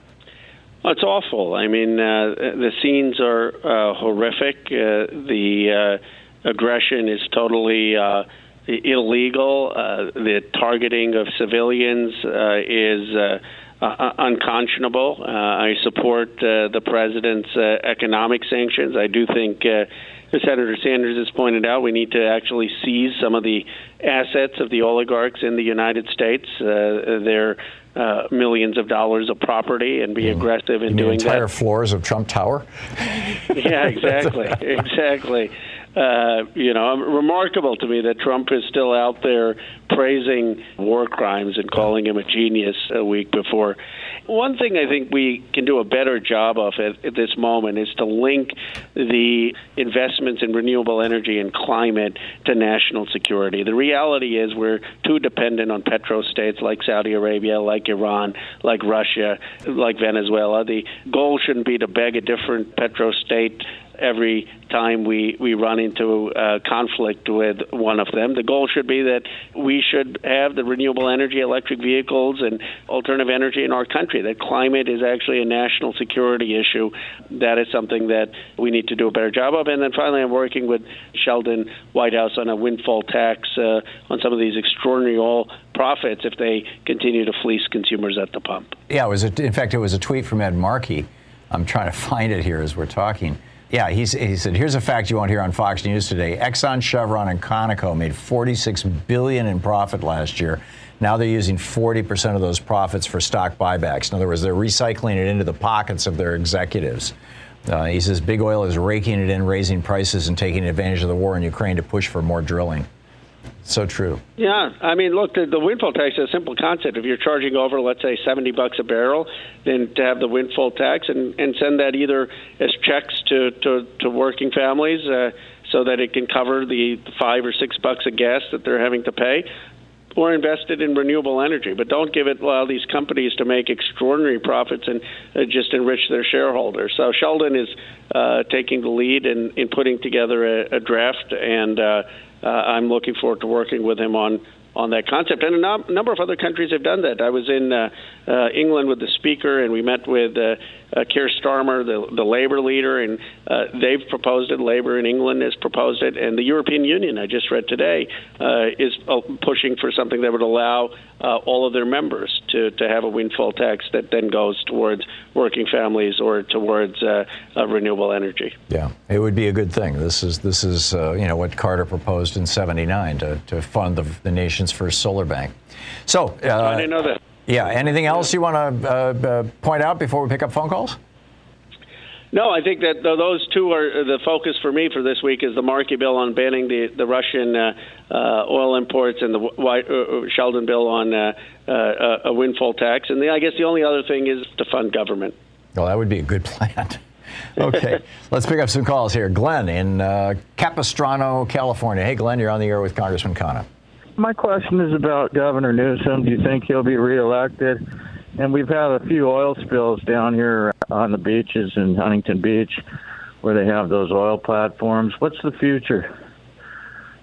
Well, It's awful. I mean, uh, the scenes are uh, horrific. Uh, the uh, aggression is totally uh, illegal. Uh, the targeting of civilians is unconscionable. I support the president's economic sanctions. I do think as Senator Sanders has pointed out, we need to actually seize some of the assets of the oligarchs in the United States. Uh, their uh, millions of dollars of property and be mm. aggressive in doing entire that. floors of Trump Tower. yeah, exactly, exactly. Uh, you know, remarkable to me that Trump is still out there praising war crimes and calling him a genius a week before. One thing I think we can do a better job of at, at this moment is to link the investments in renewable energy and climate to national security. The reality is we're too dependent on petrostates like Saudi Arabia, like Iran, like Russia, like Venezuela. The goal shouldn't be to beg a different petrostate every time we, we run into conflict with one of them. The goal should be that we should have the renewable energy, electric vehicles, and alternative energy in our country. That climate is actually a national security issue. That is something that we need to do a better job of. And then finally, I'm working with Sheldon Whitehouse on a windfall tax uh, on some of these extraordinary oil profits if they continue to fleece consumers at the pump. Yeah, it was. A, in fact, it was a tweet from Ed Markey. I'm trying to find it here as we're talking. Yeah, he said, here's a fact you won't hear on Fox News today. Exxon, Chevron, and Conoco made 46 billion in profit last year. Now they're using 40% of those profits for stock buybacks. In other words, they're recycling it into the pockets of their executives. Uh, he says big oil is raking it in, raising prices, and taking advantage of the war in Ukraine to push for more drilling. So true. Yeah, I mean, look, the, the windfall tax is a simple concept. If you're charging over, let's say, seventy bucks a barrel, then to have the windfall tax and, and send that either as checks to to, to working families, uh, so that it can cover the five or six bucks of gas that they're having to pay, or invest it in renewable energy. But don't give it allow these companies to make extraordinary profits and uh, just enrich their shareholders. So Sheldon is uh, taking the lead in, in putting together a, a draft and. Uh, uh, I'm looking forward to working with him on on that concept. And a no- number of other countries have done that. I was in uh, uh, England with the speaker, and we met with uh, uh, Keir Starmer, the, the Labour leader, and uh, they've proposed it. Labour in England has proposed it, and the European Union, I just read today, uh, is uh, pushing for something that would allow uh, all of their members to, to have a windfall tax that then goes towards working families or towards uh, uh, renewable energy. Yeah, it would be a good thing. This is this is uh, you know what Carter proposed in '79 to, to fund the, the nation's first solar bank. So uh, I didn't know that. Yeah. Anything else you want to uh, uh, point out before we pick up phone calls? No, I think that those two are the focus for me for this week is the Markey bill on banning the the Russian uh, uh, oil imports and the White, uh, Sheldon bill on uh, uh, a windfall tax. And the, I guess the only other thing is to fund government. Well, that would be a good plan. okay, let's pick up some calls here. Glenn in uh, Capistrano, California. Hey, Glenn, you're on the air with Congressman Khanna. My question is about Governor Newsom. Do you think he'll be reelected? And we've had a few oil spills down here on the beaches in Huntington Beach where they have those oil platforms. What's the future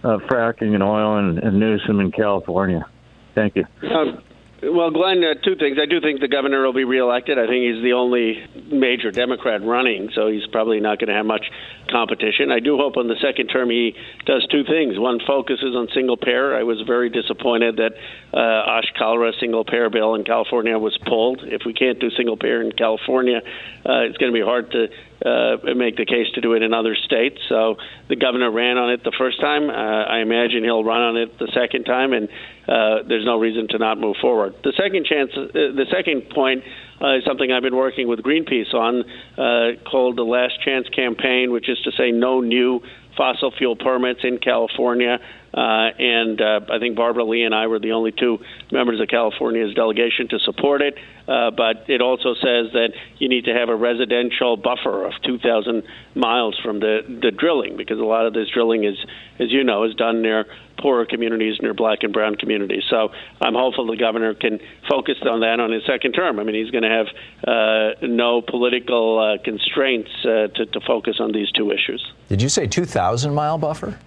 of fracking and oil and, Newsom in California? Thank you. Um, well, Glenn, uh, two things. I do think the governor will be reelected. I think he's the only major Democrat running, so he's probably not going to have much competition. I do hope on the second term he does two things. One focuses on single payer. I was very disappointed that uh, Ash Kalra single payer bill in California was pulled. If we can't do single payer in California, uh, it's going to be hard to uh, make the case to do it in other states. So the governor ran on it the first time. Uh, I imagine he'll run on it the second time, and uh, there's no reason to not move forward. The second chance, uh, the second point. Uh, is something I've been working with Greenpeace on, uh, called the Last Chance Campaign, which is to say no new fossil fuel permits in California. Uh, and uh, I think Barbara Lee and I were the only two members of California's delegation to support it. Uh, but it also says that you need to have a residential buffer of 2,000 miles from the, the drilling because a lot of this drilling is, as you know, is done near poorer communities, near black and brown communities. So I'm hopeful the governor can focus on that on his second term. I mean, he's going to have uh, no political uh, constraints uh, to, to focus on these two issues. Did you say 2,000 mile buffer?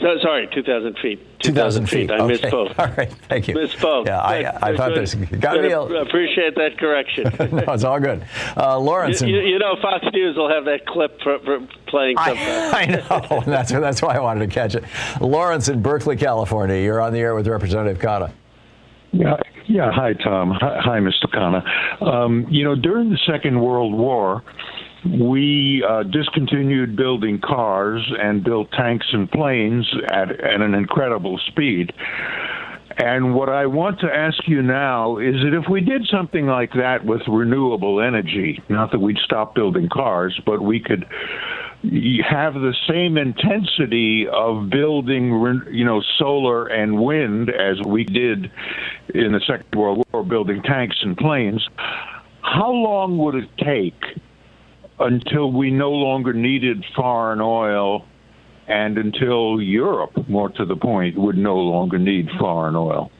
No, sorry, 2,000 feet. 2,000 feet. I okay. misspoke. All right, thank you. Misspoke. Yeah, I, I thought there's got to be. Appreciate that correction. no, it's all good. Uh, Lawrence. You, you, know, Fox News will have that clip for, for playing sometime. I, I know. that's, that's why I wanted to catch it. Lawrence in Berkeley, California. You're on the air with Representative Khanna. Yeah, yeah. Hi, Thom. Hi, hi Mr. Khanna. Um, you know, during the Second World War, we uh, discontinued building cars and built tanks and planes at, at an incredible speed. And what I want to ask you now is that if we did something like that with renewable energy, not that we'd stop building cars, but we could have the same intensity of building, you know, solar and wind as we did in the Second World War, building tanks and planes. How long would it take until we no longer needed foreign oil and until Europe, more to the point, would no longer need foreign oil?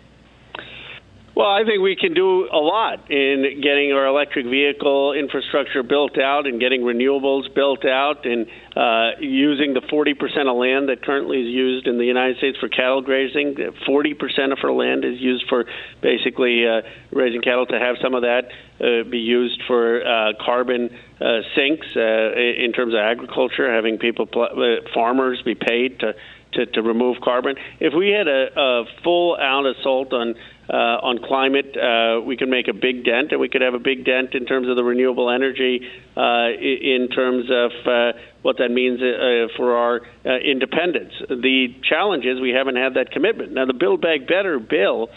Well, I think we can do a lot in getting our electric vehicle infrastructure built out and getting renewables built out and uh, using the 40% of land that currently is used in the United States for cattle grazing. 40% of our land is used for basically uh, raising cattle to have some of that uh, be used for uh, carbon uh, sinks uh, in terms of agriculture, having people, pl- uh, farmers be paid to to, to remove carbon. If we had a, a full out assault on uh, on climate, uh, we can make a big dent, and we could have a big dent in terms of the renewable energy, uh, in terms of uh, what that means uh, for our uh, independence. The challenge is we haven't had that commitment. Now, the Build Back Better bill,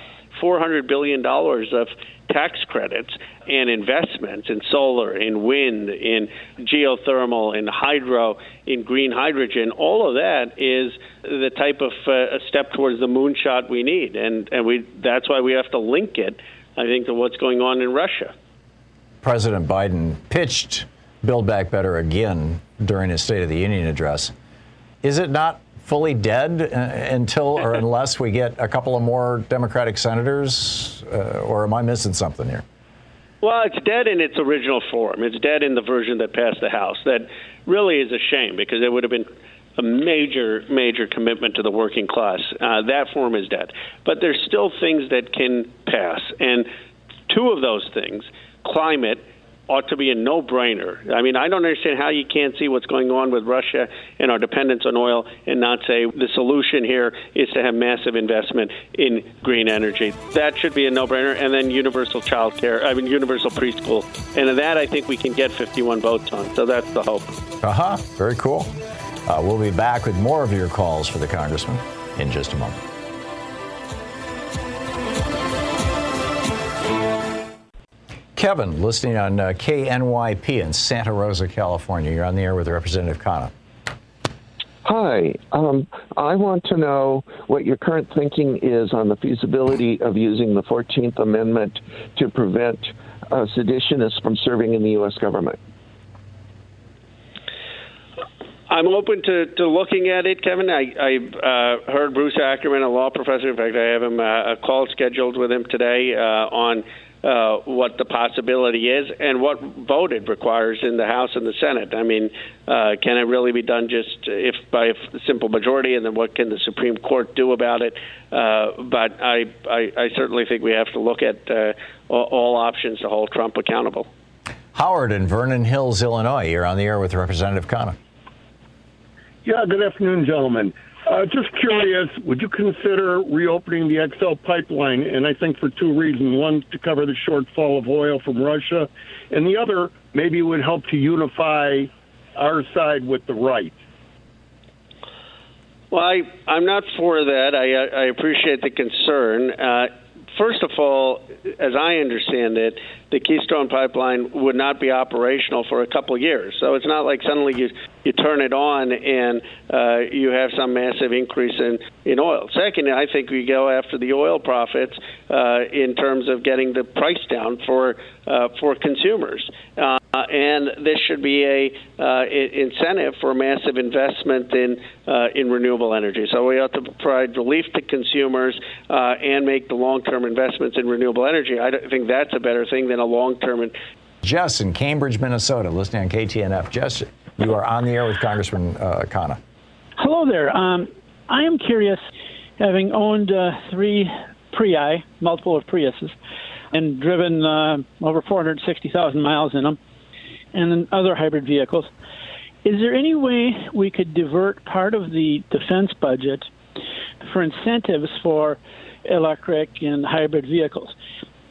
$400 billion of tax credits and investments in solar, in wind, in geothermal, in hydro, in green hydrogen, all of that is the type of uh, a step towards the moonshot we need, and and we that's why we have to link it, I think, to what's going on in Russia. President Biden pitched Build Back Better again during his State of the Union address. Is it not fully dead uh, until or unless we get a couple of more Democratic senators, uh, or am I missing something here? Well, it's dead in its original form. It's dead in the version that passed the House. That really is a shame because it would have been a major, major commitment to the working class. Uh, that form is dead. But there's still things that can pass. And two of those things, climate ought to be a no-brainer. I mean, I don't understand how you can't see what's going on with Russia and our dependence on oil and not say the solution here is to have massive investment in green energy. That should be a no-brainer. And then universal child care, I mean, universal preschool. And that I think we can get 51 votes on. So that's the hope. Uh-huh. Very cool. Uh, we'll be back with more of your calls for the congressman in just a moment. Kevin, listening on uh, KNYP in Santa Rosa, California. You're on the air with Representative Khanna. Hi. Um, I want to know what your current thinking is on the feasibility of using the 14th Amendment to prevent uh, seditionists from serving in the U.S. government. I'm open to, to looking at it, Kevin. I, I uh, heard Bruce Ackerman, a law professor. In fact, I have him uh, a call scheduled with him today uh, on uh, what the possibility is and what voted requires in the House and the Senate. I mean, uh, can it really be done just if by a simple majority, and then what can the Supreme Court do about it? Uh, but I, I, I certainly think we have to look at uh, all, all options to hold Trump accountable. Howard in Vernon Hills, Illinois. You're on the air with Representative Khanna. Yeah, good afternoon, gentlemen. Uh, just curious, would you consider reopening the XL pipeline? And I think for two reasons. One, to cover the shortfall of oil from Russia, and the other, maybe it would help to unify our side with the right. Well, I, I'm not for that. I, I appreciate the concern. Uh, first of all, as I understand it, the Keystone Pipeline would not be operational for a couple of years. So it's not like suddenly you you turn it on and uh, you have some massive increase in in oil. Second, I think we go after the oil profits uh, in terms of getting the price down for uh, for consumers. Uh, and this should be a uh, incentive for massive investment in uh, in renewable energy. So we ought to provide relief to consumers uh, and make the long-term investments in renewable energy. I think that's a better thing than a long-term. Jess in Cambridge, Minnesota, listening on KTNF. Jess, you are on the air with Congressman uh, Khanna. Hello there. Um, I am curious, having owned uh, three Prii, multiple of Priuses, and driven uh, over 460,000 miles in them, and then other hybrid vehicles. Is there any way we could divert part of the defense budget for incentives for electric and hybrid vehicles?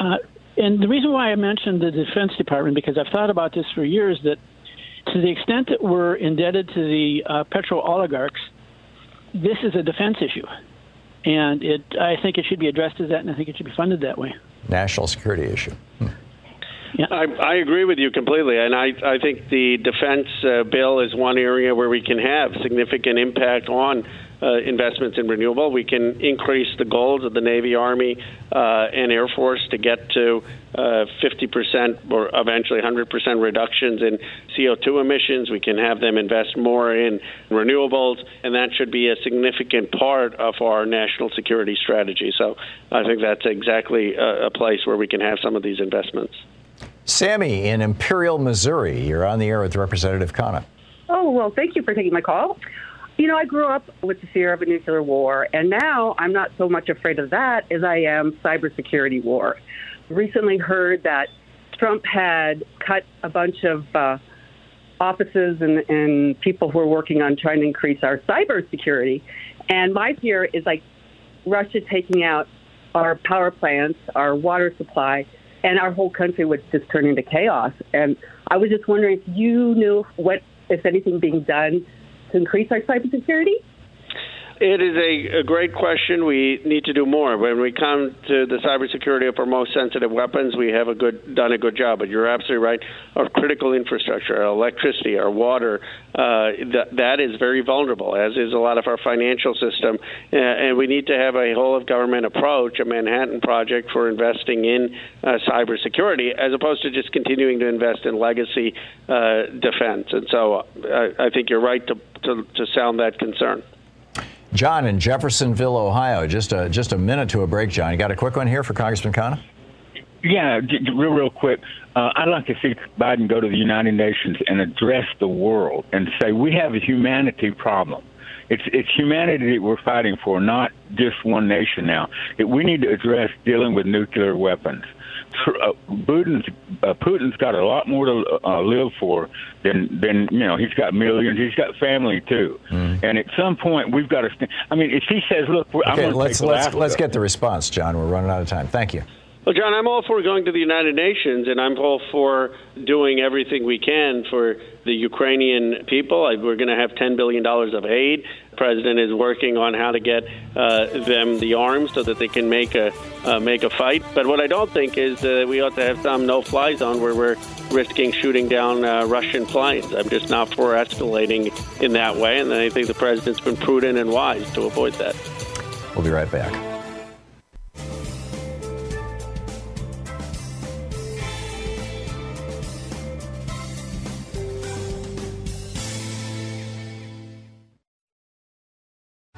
Uh, and the reason why I mentioned the Defense Department, because I've thought about this for years, that to the extent that we're indebted to the uh, petro oligarchs, this is a defense issue. And it, I think it should be addressed as that, and I think it should be funded that way. National security issue. Hmm. I, I agree with you completely, and I, I think the defense uh, bill is one area where we can have significant impact on uh, investments in renewable. We can increase the goals of the Navy, Army, uh, and Air Force to get to uh, 50% or eventually 100% reductions in CO2 emissions. We can have them invest more in renewables, and that should be a significant part of our national security strategy. So I think that's exactly a, a place where we can have some of these investments. Sammy in Imperial, Missouri, you're on the air with Representative Khanna. Oh, well, thank you for taking my call. You know, I grew up with the fear of a nuclear war, and now I'm not so much afraid of that as I am cybersecurity war. Recently heard that Trump had cut a bunch of uh, offices and, and people who are working on trying to increase our cybersecurity. And my fear is like Russia taking out our power plants, our water supply, and our whole country would just turn into chaos. And I was just wondering if you knew what, if anything, being done to increase our cybersecurity? It is a, a, great question. We need to do more. When we come to the cybersecurity of our most sensitive weapons, we have a good done a good job. But you're absolutely right. Our critical infrastructure, our electricity, our water, uh, that that is very vulnerable, as is a lot of our financial system. Uh, and we need to have a whole of government approach, a Manhattan Project for investing in uh, cybersecurity, as opposed to just continuing to invest in legacy uh, defense. And so, uh, I, I think you're right to, to, to sound that concern. John in Jeffersonville, Ohio. Just a just a minute to a break, John. You got a quick one here for Congressman Khanna? Yeah, real, real quick. Uh, I'd like to see Biden go to the United Nations and address the world and say we have a humanity problem. It's it's humanity that we're fighting for, not just one nation. Now, it, we need to address dealing with nuclear weapons uh, Putin's uh, Putin's got a lot more to uh, live for than than you know. He's got millions. He's got family too. Mm. And at some point, we've got to. St- I mean, if he says, "Look, I'm going to let's let's let's get the response, John. We're running out of time. Thank you. Well, John, I'm all for going to the United Nations, and I'm all for doing everything we can for the Ukrainian people. We're going to have $10 billion of aid. The president is working on how to get uh, them the arms so that they can make a uh, make a fight. But what I don't think is that we ought to have some no-fly zone where we're risking shooting down uh, Russian planes. I'm just not for escalating in that way, and I think the president's been prudent and wise to avoid that. We'll be right back.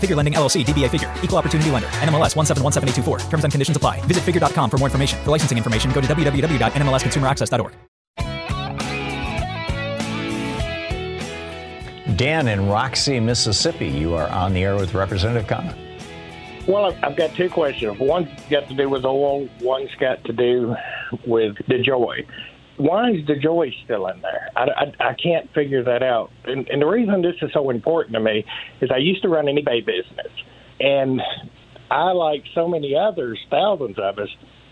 Figure Lending LLC, DBA Figure, Equal Opportunity Lender, NMLS 1717824. Terms and conditions apply. Visit figure.com for more information. For licensing information, go to www.nmlsconsumeraccess.org. Dan in Roxie, Mississippi, you are on the air with Representative Khanna. Well, I've got two questions. One's got to do with oil, one's got to do with DeJoy. Why is DeJoy still in there? I, I, I can't figure that out. And, and the reason this is so important to me is I used to run an eBay business. And I, like so many others, thousands of us,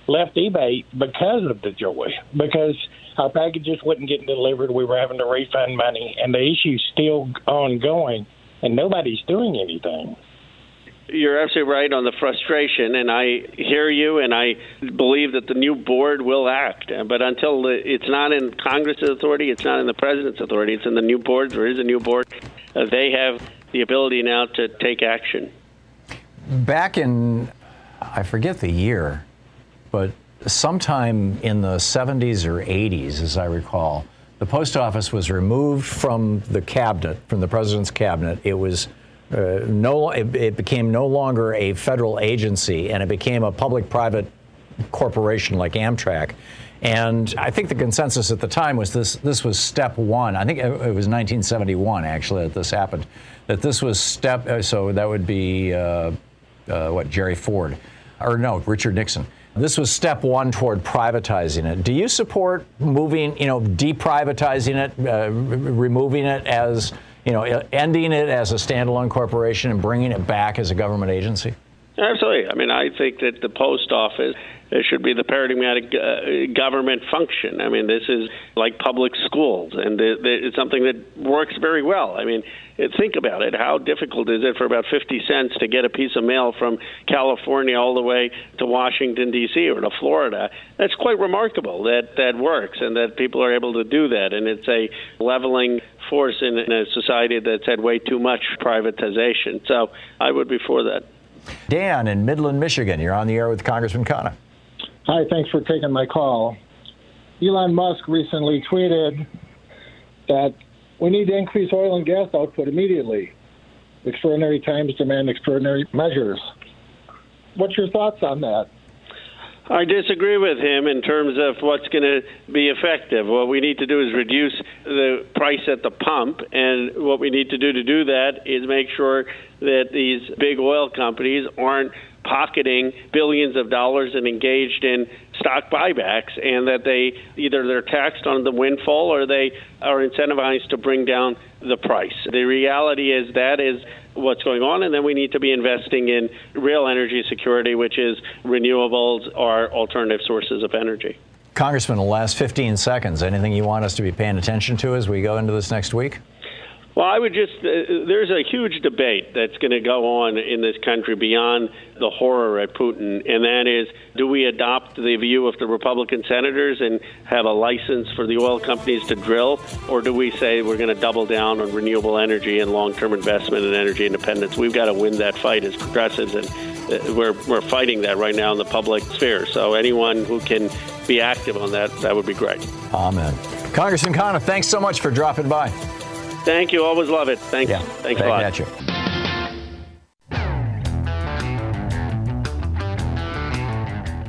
left eBay because of DeJoy, because – our packages wasn't getting delivered. We were having to refund money, and the issue's still ongoing, and nobody's doing anything. You're absolutely right on the frustration, and I hear you, and I believe that the new board will act. But until it's not in Congress's authority, it's not in the president's authority, it's in the new board. There is a new board. Uh, they have the ability now to take action. Back in, I forget the year, but sometime in the 70s or 80s, as I recall, the post office was removed from the cabinet, from the president's cabinet. It was uh, no, it, it, became no longer a federal agency, and it became a public-private corporation like Amtrak. And I think the consensus at the time was this: this was step one. I think it, was 1971 actually that this happened. That this was step. Uh, so that would be uh, uh what Jerry Ford, or no, Richard Nixon. This was step one toward privatizing it. Do you support moving, you know, deprivatizing it, uh, removing it as you know, ending it as a standalone corporation and bringing it back as a government agency? Absolutely. I mean, I think that the post office it should be the paradigmatic uh, government function. I mean, this is like public schools, and it's something that works very well. I mean, think about it. How difficult is it for about 50 cents to get a piece of mail from California all the way to Washington, D.C. or to Florida? That's quite remarkable that that works and that people are able to do that. And it's a leveling force in, in a society that's had way too much privatization. So I would be for that. Dan in Midland, Michigan, you're on the air with Congressman Khanna. Hi, thanks for taking my call. Elon Musk recently tweeted that we need to increase oil and gas output immediately. Extraordinary times demand extraordinary measures. What's your thoughts on that? I disagree with him in terms of what's going to be effective. What we need to do is reduce the price at the pump, and what we need to do to do that is make sure that these big oil companies aren't pocketing billions of dollars and engaged in stock buybacks, and that they either they're taxed on the windfall or they are incentivized to bring down the price. The reality is that is what's going on, and then we need to be investing in real energy security, which is renewables or alternative sources of energy. Congressman, the last 15 seconds, anything you want us to be paying attention to as we go into this next week? Well, I would just, uh, there's a huge debate that's going to go on in this country beyond the horror at Putin, and that is do we adopt the view of the Republican senators and have a license for the oil companies to drill, or do we say we're going to double down on renewable energy and long term investment and energy independence? We've got to win that fight as progressives, and uh, we're, we're fighting that right now in the public sphere. So anyone who can be active on that, that would be great. Amen. Congressman Khanna, thanks so much for dropping by. Thank you. Always love it. Thanks. Yeah. Thanks a lot. At you.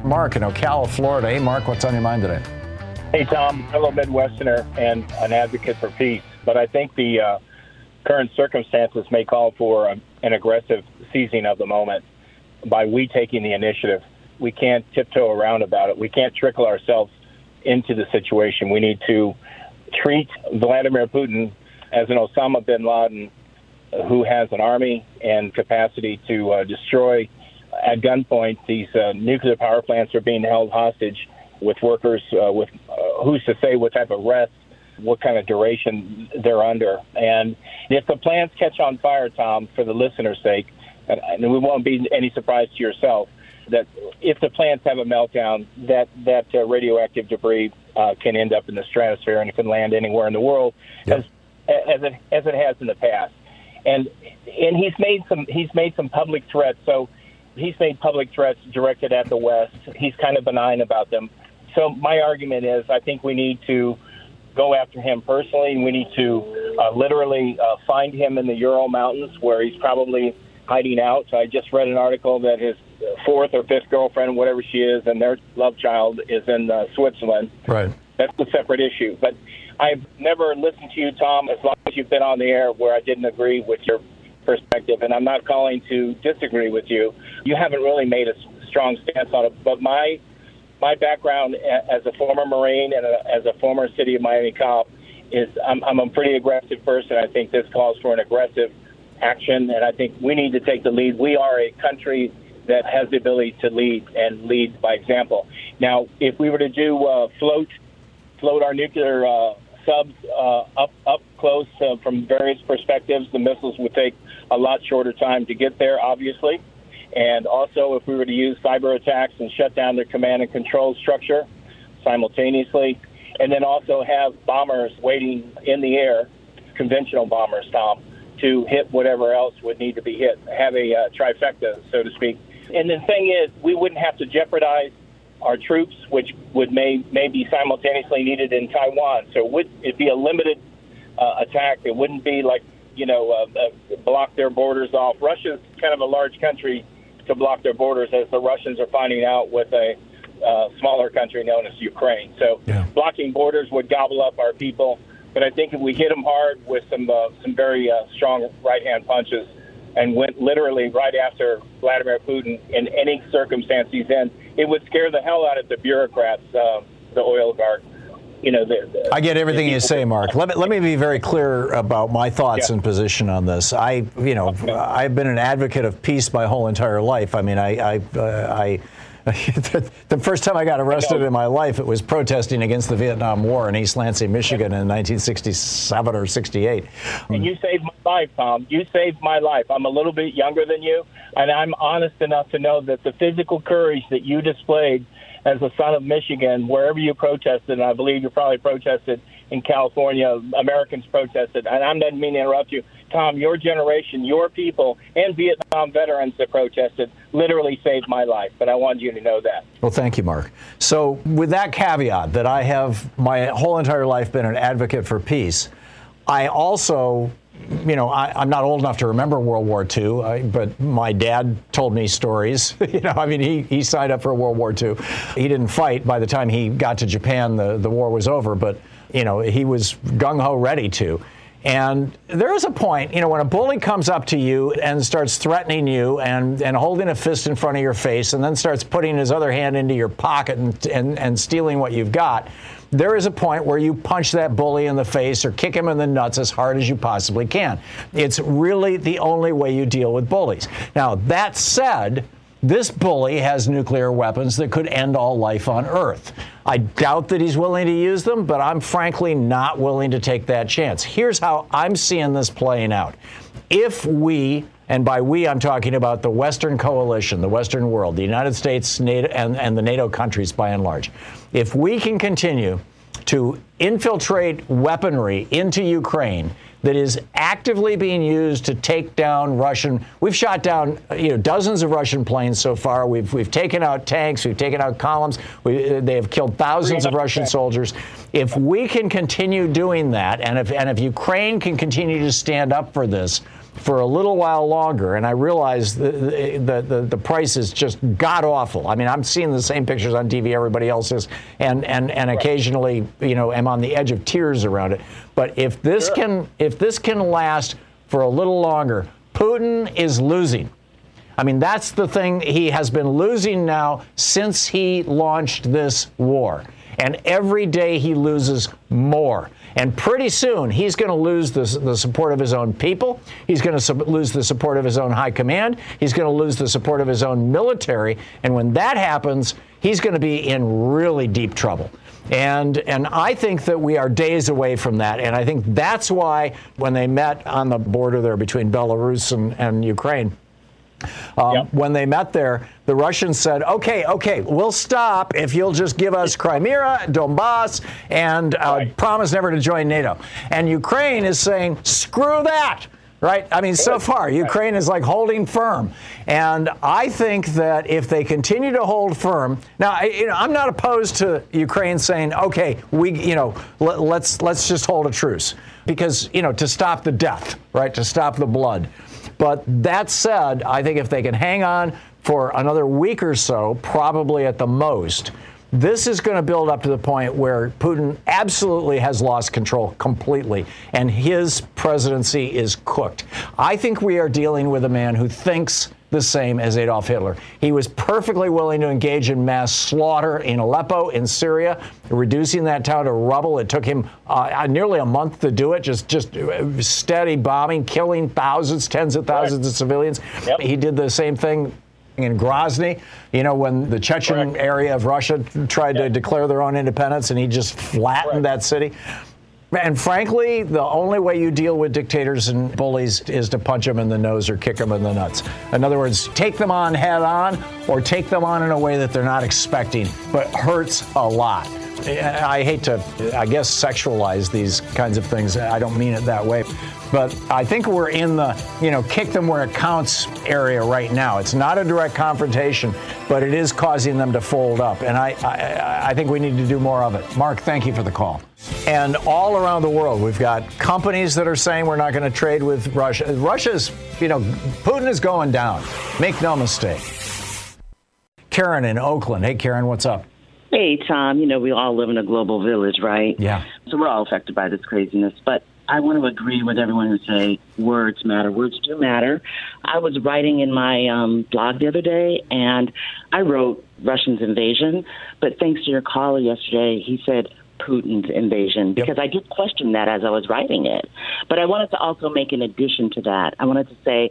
Mark in Ocala, Florida. Hey, Mark, what's on your mind today? Hey, Thom, fellow Midwesterner and an advocate for peace. But I think the uh, current circumstances may call for a, an aggressive seizing of the moment by we taking the initiative. We can't tiptoe around about it. We can't trickle ourselves into the situation. We need to treat Vladimir Putin as an Osama bin Laden who has an army and capacity to uh, destroy at gunpoint these uh, nuclear power plants are being held hostage with workers uh, with uh, who's to say what type of rest what kind of duration they're under. And if the plants catch on fire Thom for the listener's sake and, and it won't be any surprise to yourself that if the plants have a meltdown that that uh, radioactive debris uh, can end up in the stratosphere and it can land anywhere in the world. As as it as it has in the past. And and he's made some he's made some public threats. So he's made public threats directed at the West. He's kind of benign about them. So my argument is, I think we need to go after him personally. We need to uh, literally uh, find him in the Ural Mountains where he's probably hiding out. So I just read an article that his fourth or fifth girlfriend, whatever she is, and their love child is in uh, Switzerland. Right. That's a separate issue. But I've never listened to you, Thom, as long as you've been on the air where I didn't agree with your perspective, and I'm not calling to disagree with you. You haven't really made a strong stance on it, but my my background as a former Marine and a, as a former City of Miami cop is I'm, I'm a pretty aggressive person. I think this calls for an aggressive action, and I think we need to take the lead. We are a country that has the ability to lead and lead by example. Now, if we were to do uh, float float our nuclear uh, subs uh, up up close uh, from various perspectives. The missiles would take a lot shorter time to get there, obviously. And also, if we were to use cyber attacks and shut down their command and control structure simultaneously, and then also have bombers waiting in the air, conventional bombers, Thom, to hit whatever else would need to be hit, have a uh, trifecta, so to speak. And the thing is, we wouldn't have to jeopardize our troops, which would may may be simultaneously needed in Taiwan. So it would it be a limited uh, attack? It wouldn't be like you know uh, uh, block their borders off. Russia's kind of a large country to block their borders, as the Russians are finding out with a uh, smaller country known as Ukraine. So yeah. blocking borders would gobble up our people. But I think if we hit them hard with some uh, some very uh, strong right hand punches and went literally right after Vladimir Putin in any circumstance he's in, it would scare the hell out of the bureaucrats, uh, the oligarchs, you know, the, the, I get everything you say, Mark. Let me, let me be very clear about my thoughts Yeah. and position on this. I, you know, I've been an advocate of peace my whole entire life. I mean, I, I, uh, I the first time I got arrested in my life, it was protesting against the Vietnam War in East Lansing, Michigan, in 1967 or 68. And you saved my life, Thom. You saved my life. I'm a little bit younger than you, and I'm honest enough to know that the physical courage that you displayed as a son of Michigan, wherever you protested, and I believe you probably protested in California, Americans protested, and I didn't mean to interrupt you. Thom, your generation, your people, and Vietnam veterans that protested literally saved my life, but I wanted you to know that. Well, thank you, Mark. So, with that caveat that I have my whole entire life been an advocate for peace, I also, you know, I, I'm not old enough to remember World War II, I, uh, but my dad told me stories. you know, I mean, he, he signed up for World War II. He didn't fight. By the time he got to Japan, the, the war was over, but, you know, he was gung ho ready to. And there is a point, you know, when a bully comes up to you and starts threatening you and, and holding a fist in front of your face and then starts putting his other hand into your pocket and, and, and stealing what you've got, there is a point where you punch that bully in the face or kick him in the nuts as hard as you possibly can. It's really the only way you deal with bullies. Now, that said, this bully has nuclear weapons that could end all life on Earth. I doubt that he's willing to use them, but I'm frankly not willing to take that chance. Here's how I'm seeing this playing out. If we, and by we I'm talking about the Western coalition, the Western world, the United States NATO, and, and the NATO countries by and large, if we can continue to infiltrate weaponry into Ukraine that is actively being used to take down Russian. We've shot down you know dozens of Russian planes so far. We've we've taken out tanks. We've taken out columns. We, they have killed thousands of Russian soldiers. If we can continue doing that, and if and if Ukraine can continue to stand up for this for a little while longer, and I realize the the, the, the price is just god awful. I mean, I'm seeing the same pictures on TV everybody else is, and and and occasionally, you know, am on the edge of tears around it. But if this can if this can last for a little longer, Putin is losing. I mean, that's the thing. He has been losing now since he launched this war. And every day he loses more. And pretty soon he's going to lose the, the support of his own people. He's going to lose the support of his own high command. He's going to lose the support of his own military. And when that happens, he's going to be in really deep trouble. And and I think that we are days away from that. And I think that's why when they met on the border there between Belarus and, and Ukraine, um, When they met there, the Russians said, okay, okay, we'll stop if you'll just give us Crimea, Donbass, and uh, promise never to join NATO. And Ukraine is saying, screw that. Right? I mean, so far, Ukraine is like holding firm. And I think that if they continue to hold firm, now, I, you know, I'm not opposed to Ukraine saying, okay, we, you know, let, let's, let's just hold a truce. Because, you know, to stop the death, right? To stop the blood. But that said, I think if they can hang on for another week or so, probably at the most, this is going to build up to the point where Putin absolutely has lost control completely, and his presidency is cooked. I think we are dealing with a man who thinks the same as Adolf Hitler. He was perfectly willing to engage in mass slaughter in Aleppo, in Syria, reducing that town to rubble. It took him uh, nearly a month to do it, just just steady bombing, killing thousands, tens of thousands of civilians. He did the same thing in Grozny, you know, when the Chechen area of Russia tried to declare their own independence, and he just flattened that city. And frankly, the only way you deal with dictators and bullies is to punch them in the nose or kick them in the nuts. In other words, take them on head on or take them on in a way that they're not expecting, but hurts a lot. I hate to, I guess, sexualize these kinds of things. I don't mean it that way. But I think we're in the, you know, kick them where it counts area right now. It's not a direct confrontation, but it is causing them to fold up. And I, I, I think we need to do more of it. Mark, thank you for the call. And all around the world, we've got companies that are saying we're not going to trade with Russia. Russia's, you know, Putin is going down. Make no mistake. Karen in Oakland. Hey, Karen, what's up? Hey, Thom, you know, we all live in a global village, right? Yeah. So we're all affected by this craziness. But I want to agree with everyone who say words matter. Words do matter. I was writing in my um, blog the other day, and I wrote Russians invasion. But thanks to your caller yesterday, he said Putin's invasion because I did question that as I was writing it. But I wanted to also make an addition to that. I wanted to say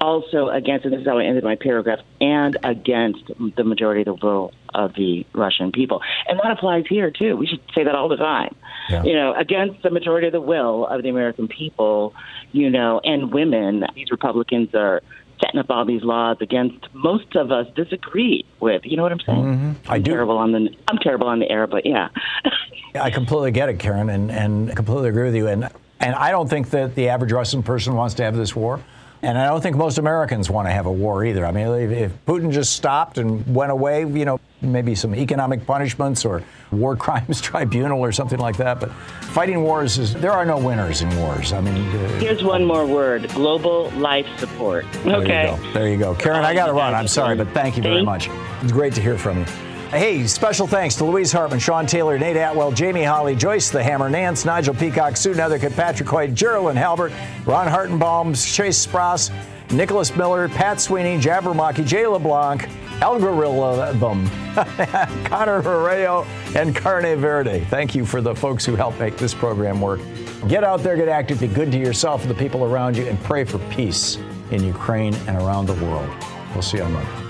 also against, and this is how I ended my paragraph, and against the majority of the will of the Russian people. And that applies here, too. We should say that all the time. Yeah. You know, against the majority of the will of the American people, you know, and women. These Republicans are setting up all these laws against most of us disagree with. You know what I'm saying? Mm-hmm. I I'm do. Terrible on the, I'm terrible on the air, but yeah. I completely get it, Karen, and, and completely agree with you. And and I don't think that the average Russian person wants to have this war. And I don't think most Americans want to have a war either. I mean, if, if Putin just stopped and went away, you know, maybe some economic punishments or war crimes tribunal or something like that. But fighting wars is there are no winners in wars. I mean, uh, Here's one more word global life support. There Okay. you go. There you go. Karen, I got to run. I'm sorry, but thank you very much. It's great to hear from you. Hey, special thanks to Louise Hartmann, Sean Taylor, Nate Atwell, Jamie Holly, Joyce the Hammer, Nance, Nigel Peacock, Sue Nethercutt, Patrick Hoyt, Geraldine Halbert, Ron Hartenbaum, Chase Spross, Nicholas Miller, Pat Sweeney, Jabbermocky, Jay LeBlanc, El Gorilla Bum, Connor Herrero, and Carne Verde. Thank you for the folks who help make this program work. Get out there, get active, be good to yourself and the people around you, and pray for peace in Ukraine and around the world. We'll see you on Monday.